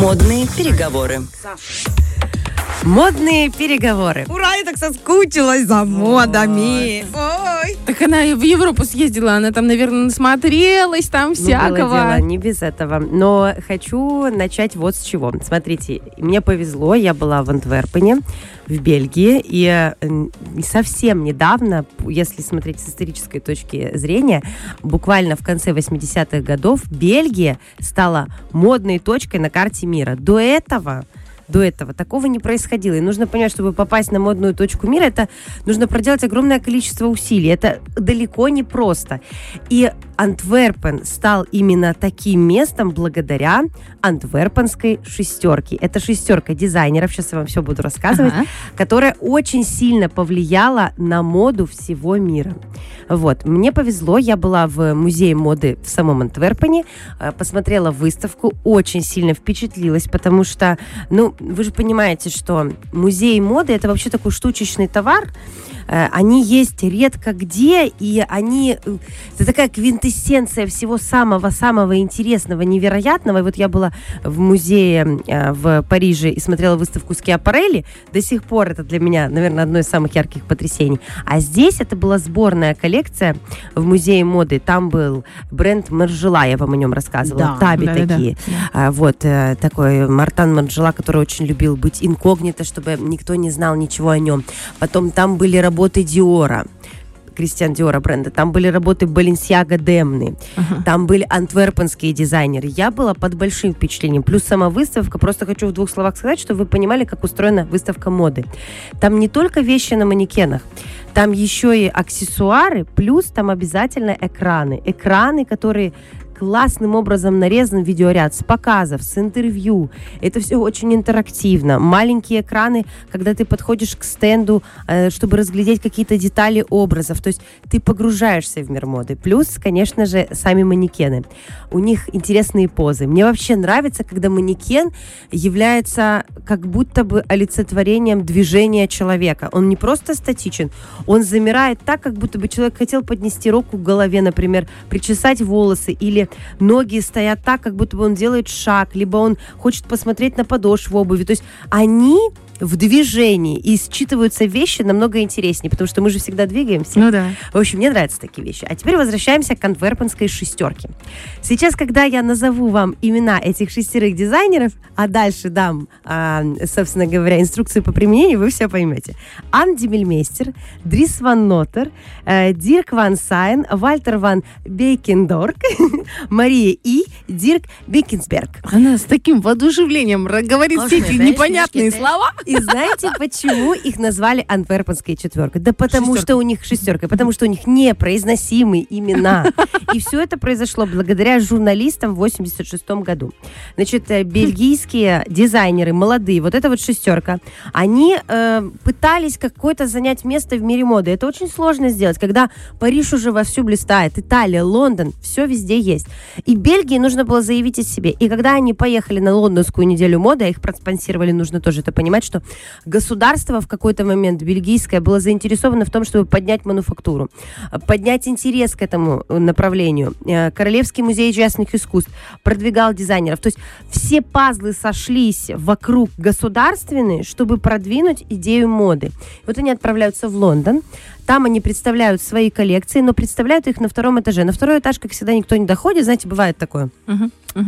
Модные переговоры. Модные переговоры. Ура, я так соскучилась за модами. Ой. Так она в Европу съездила, она там, наверное, насмотрелась там Ну, всякого. было дело, не без этого. Но хочу начать вот с чего. Смотрите, мне повезло, я была в Антверпене, в Бельгии, и э, совсем недавно, если смотреть с исторической точки зрения, буквально в конце 80-х годов Бельгия стала модной точкой на карте мира. До этого до этого такого не происходило. И нужно понять, чтобы попасть на модную точку мира, это нужно проделать огромное количество усилий. Это далеко не просто. И Антверпен стал именно таким местом благодаря антверпенской шестерке. Это шестерка дизайнеров, сейчас я вам все буду рассказывать, Ага. которая очень сильно повлияла на моду всего мира. Вот, мне повезло, я была в музее моды в самом Антверпене, э, посмотрела выставку, очень сильно впечатлилась, потому что, ну, вы же понимаете, что музей моды это вообще такой штучечный товар, Э, они есть редко где, и они... э, Это такая квинтэссенция всего самого-самого интересного, невероятного. И вот я была в музее э, в Париже и смотрела выставку Скиапарелли. До сих пор это для меня, наверное, одно из самых ярких потрясений. А здесь это была сборная коллекция в музее моды. Там был бренд Маржела, я вам о нем рассказывала. Да, Таби да-да-да. такие. А, вот э, такой Мартан Марджела, который очень любил быть инкогнито, чтобы никто не знал ничего о нем. Потом там были работы Диора. Кристиан Диора бренда. Там были работы Баленсиага Демны. Там были антверпенские дизайнеры. Я была под большим впечатлением. Плюс сама выставка. Просто хочу в двух словах сказать, чтобы вы понимали, как устроена выставка моды. Там не только вещи на манекенах. Там еще и аксессуары, плюс там обязательно экраны. Экраны, которые классным образом нарезан видеоряд с показов, с интервью. Это все очень интерактивно. Маленькие экраны, когда ты подходишь к стенду, э, чтобы разглядеть какие-то детали образов. То есть ты погружаешься в мир моды. Плюс, конечно же, сами манекены. У них интересные позы. Мне вообще нравится, когда манекен является как будто бы олицетворением движения человека. Он не просто статичен, он замирает так, как будто бы человек хотел поднести руку к голове, например, причесать волосы, или ноги стоят так, как будто бы он делает шаг, либо он хочет посмотреть на подошву обуви. То есть они в движении и считываются вещи намного интереснее, потому что мы же всегда двигаемся. Ну да. В общем, мне нравятся такие вещи. А теперь возвращаемся к антверпенской шестерке. Сейчас, когда я назову вам имена этих шестерых дизайнеров, а дальше дам, а, собственно говоря, инструкцию по применению, вы все поймете. Анн Демельмейстер, Дрис Ван Нотер, э, Дирк Ван Саен, Вальтер Ван Бейрендонк, Марина Йи, Дирк Биккембергс. Она с таким воодушевлением говорит все эти непонятные слова. И знаете, почему их назвали антверпенской четверкой? Да потому что у них шестерка, потому что у них непроизносимые имена. И все это произошло благодаря журналистам в 86 году. Значит, э, бельгийские дизайнеры, молодые, вот эта вот шестерка, они э, пытались какое-то занять место в мире моды. Это очень сложно сделать, когда Париж уже вовсю блистает, Италия, Лондон, все везде есть. И Бельгии нужно было заявить о себе. И когда они поехали на лондонскую неделю моды, а их проспонсировали, нужно тоже это понимать, что государство в какой-то момент бельгийское было заинтересовано в том, чтобы поднять мануфактуру, поднять интерес к этому э, направлению. Э, Королевский музей частных искусств продвигал дизайнеров. То есть все пазлы сошлись вокруг государственной, чтобы продвинуть идею моды. Вот они отправляются в Лондон. Там они представляют свои коллекции, но представляют их на втором этаже. На второй этаж, как всегда, никто не доходит. Знаете, бывает такое.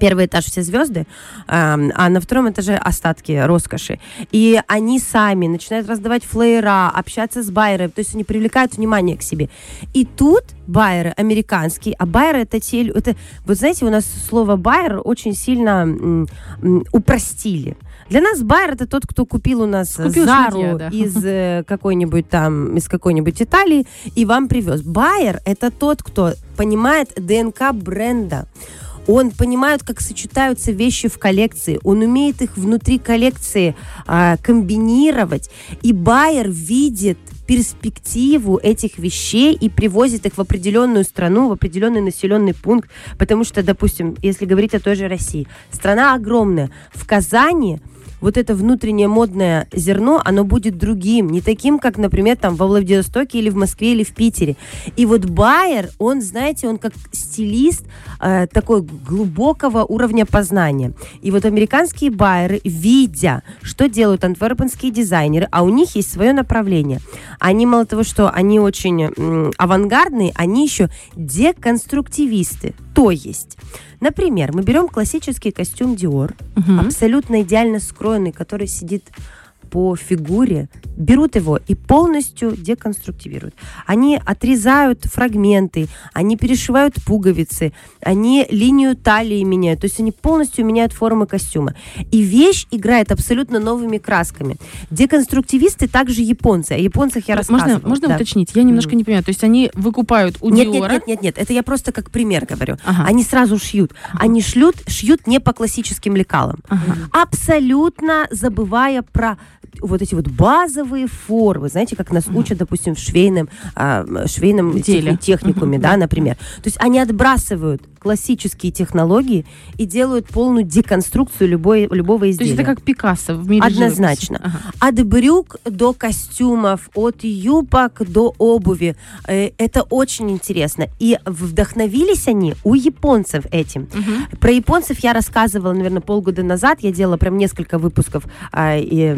Первый этаж все звезды, а, на втором этаже остатки роскоши. И они сами начинают раздавать флеера, общаться с байерами, то есть они привлекают внимание к себе. И тут байеры американские, а байеры это те, это, вот знаете, у нас слово байер очень сильно м, м, упростили. Для нас байер это тот, кто купил у нас Купил Зару шматья, да. из э, какой-нибудь там, из какой-нибудь Италии и вам привез. Байер это тот, кто понимает ДНК бренда. Он понимает, как сочетаются вещи в коллекции. Он умеет их внутри коллекции а, комбинировать. И байер видит перспективу этих вещей и привозит их в определенную страну, в определенный населенный пункт. Потому что, допустим, если говорить о той же России, страна огромная. В Казани вот это внутреннее модное зерно, оно будет другим, не таким, как, например, там во Владивостоке или в Москве или в Питере. И вот Байер, он, знаете, он как стилист э, такой глубокого уровня познания. И вот американские байеры, видя, что делают антверпенские дизайнеры, а у них есть свое направление. Они мало того, что они очень м, авангардные, они еще деконструктивисты. То есть, например, мы берем классический костюм Dior, Мгм. абсолютно идеально скроенный, который сидит по фигуре, берут его и полностью деконструктивируют. Они отрезают фрагменты, они перешивают пуговицы, они линию талии меняют, то есть они полностью меняют формы костюма. И вещь играет абсолютно новыми красками. Деконструктивисты также японцы. О японцах я рассказывала. Можно, можно да. уточнить? Я немножко не понимаю. То есть они выкупают у Нет, Диора... нет, нет, нет, нет, это я просто как пример говорю. Ага. Они сразу шьют. Они шлют, шьют не по классическим лекалам. Ага. Абсолютно забывая про вот эти вот базовые формы, знаете, как нас учат, допустим, в швейном, а, швейном Деле. техни- техникуме, да. например. То есть они отбрасывают классические технологии и делают полную деконструкцию любой, любого То изделия. есть это как Пикассо в мире Однозначно. живописи. Ага. От брюк до костюмов, от юбок до обуви. Э, Это очень интересно. И вдохновились они у японцев этим. Мгм. Про японцев я рассказывала, наверное, полгода назад. Я делала прям несколько выпусков. а, и,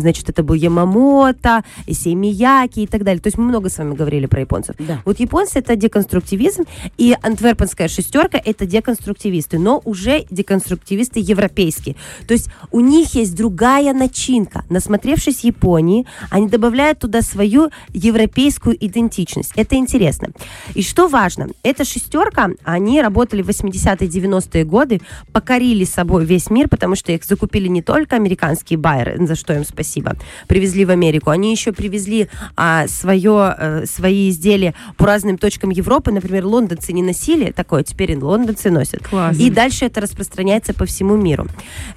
значит, это был Ямамото, Исей Мияки и так далее. То есть мы много с вами говорили про японцев. Да. Вот японцы это деконструктивизм, и антверпенская шестерка это деконструктивисты, но уже деконструктивисты европейские. То есть у них есть другая начинка. Насмотревшись Японии, они добавляют туда свою европейскую идентичность. Это интересно. И что важно, эта шестерка, они работали в 80-е, 90-е годы, покорили собой весь мир, потому что их закупили не только американские байеры, за что им спасибо, привезли в Америку, они еще привезли а, свое, э, свои изделия по разным точкам Европы. Например, лондонцы не носили такое, теперь и лондонцы носят. Класс. И дальше это распространяется по всему миру.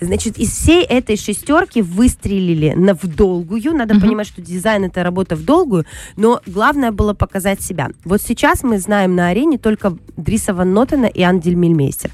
Значит, из всей этой шестерки выстрелили на в долгую. Надо Мгм. понимать, что дизайн это работа в долгую, но главное было показать себя. Вот сейчас мы знаем на арене только Дриса Ван Нотена и Андель Мильмейстер.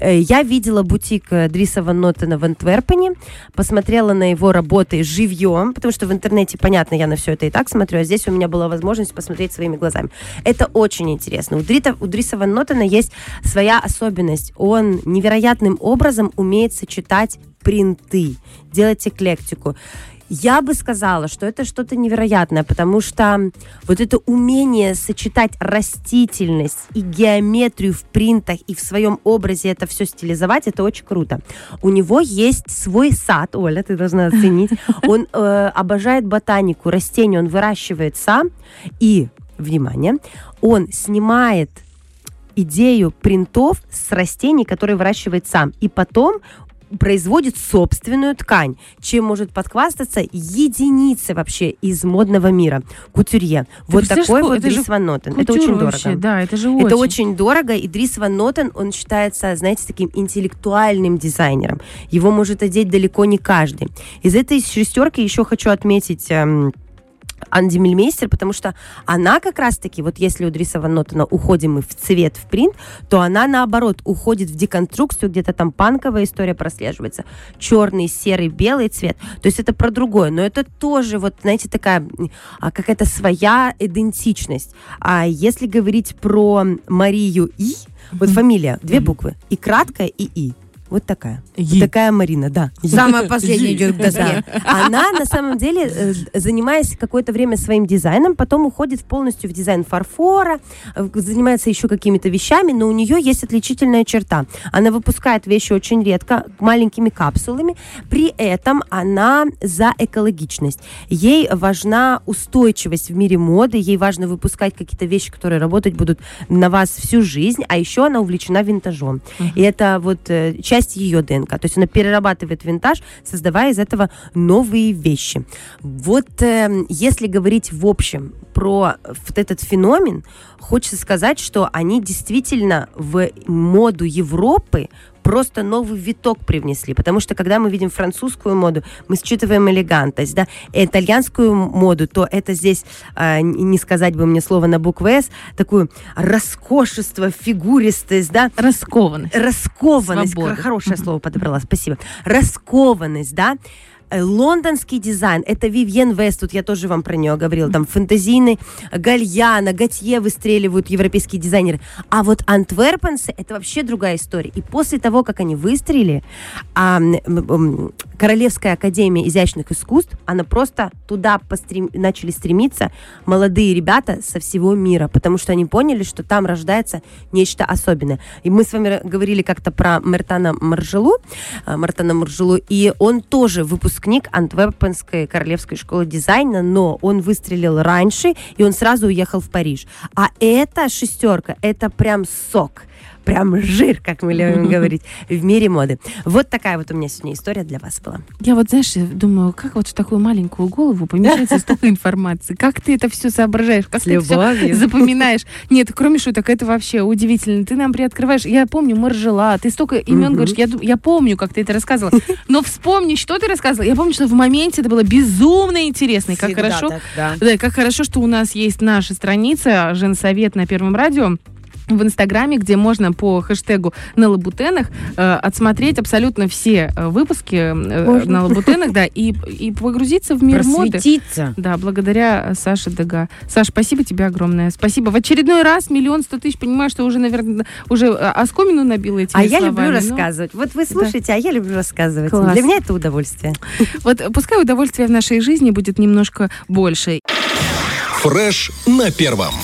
Э, Я видела бутик э, Дриса Ван Нотена в Антверпене, посмотрела на его работы живьем, потому что в интернете, понятно, я на все это и так смотрю, а здесь у меня была возможность посмотреть своими глазами. Это очень интересно. У, Дрита, у Дриса Ван Нотена есть своя особенность. Он невероятным образом умеет сочетать принты, делать эклектику. Я бы сказала, что это что-то невероятное, потому что вот это умение сочетать растительность и геометрию в принтах и в своем образе это все стилизовать, это очень круто. У него есть свой сад, Оля, ты должна оценить. Он э, обожает ботанику, растения он выращивает сам и, внимание, он снимает идею принтов с растений, которые выращивает сам. И потом производит собственную ткань, чем может подхвастаться единицы вообще из модного мира. Кутюрье. вот представляешь, такой вот это же Дрис Ван Нотен. Это очень вообще, дорого. Да, это же очень. Это очень дорого, и Дрис Ван Нотен, он считается, знаете, таким интеллектуальным дизайнером. Его может одеть далеко не каждый. Из этой шестерки еще хочу отметить эм, Анди Мильмейстер, потому что она как раз-таки, вот если у Дриса Ван Нотена уходим мы в цвет, в принт, то она наоборот уходит в деконструкцию, где-то там панковая история прослеживается. Черный, серый, белый цвет. То есть это про другое. Но это тоже, вот, знаете, такая а, какая-то своя идентичность. А если говорить про Марию И, вот фамилия, две буквы, и краткая, и И. Вот такая. И. Такая Марина, да. Самое последнее идет к доске. Да. Она на самом деле, э, занимаясь какое-то время своим дизайном, потом уходит полностью в дизайн фарфора, занимается еще какими-то вещами, но у нее есть отличительная черта. Она выпускает вещи очень редко, маленькими капсулами, при этом она за экологичность. Ей важна устойчивость в мире моды, ей важно выпускать какие-то вещи, которые работать будут на вас всю жизнь, а еще она увлечена винтажом. И это вот э, часть ее ДНК. То есть она перерабатывает винтаж, создавая из этого новые вещи. Вот э, если говорить в общем про вот этот феномен, хочется сказать, что они действительно в моду Европы просто новый виток привнесли. Потому что когда мы видим французскую моду, мы считываем элегантность, да, итальянскую моду, то это здесь, э, не сказать бы мне слово на букву «С», такую роскошество, фигуристость, да, Раскованность. раскованность, Свобода. хорошее слово подобрала, спасибо, раскованность, да, Лондонский дизайн, это Вивьен Вест, тут я тоже вам про нее говорила, там фэнтезийный Гальяна, Готье выстреливают европейские дизайнеры. А вот антверпенцы, это вообще другая история. И после того, как они выстрелили, а, Королевская академия изящных искусств, она просто туда пострем- начали стремиться молодые ребята со всего мира, потому что они поняли, что там рождается нечто особенное. И мы с вами говорили как-то про Мертана Маржелу, а, Мартана Маржелу, и он тоже выпускник Антверпенской королевской школы дизайна, но он выстрелил раньше, и он сразу уехал в Париж. А эта шестерка, это прям сок. Прям жир, как мы любим говорить, в мире моды. Вот такая вот у меня сегодня история для вас была. Я вот, знаешь, думаю, как вот в такую маленькую голову помещается столько информации? Как ты это все соображаешь? Как С ты любовью. запоминаешь? Нет, кроме шуток, это вообще удивительно. Ты нам приоткрываешь. Я помню Маржела, ты столько имен говоришь. Я, я помню, как ты это рассказывала. Но вспомни, что ты рассказывала. Я помню, что в моменте это было безумно интересно. И как Всегда хорошо, так, да. Да, как хорошо, что у нас есть наша страница «Женсовет» на Первом радио в Инстаграме, где можно по хэштегу на лабутенах э, отсмотреть абсолютно все э, выпуски э, Можно. на лабутенах, да, и, и погрузиться в мир моды. Просветиться. Да, благодаря Саше Дега. Саш, спасибо тебе огромное. Спасибо. В очередной раз миллион сто тысяч. Понимаю, что уже, наверное, уже э, оскомину набила этими А я люблю словами, но рассказывать. Вот вы слушаете, а я люблю рассказывать. Класс. Для меня это удовольствие. Вот пускай удовольствия в нашей жизни будет немножко больше. Фреш на первом.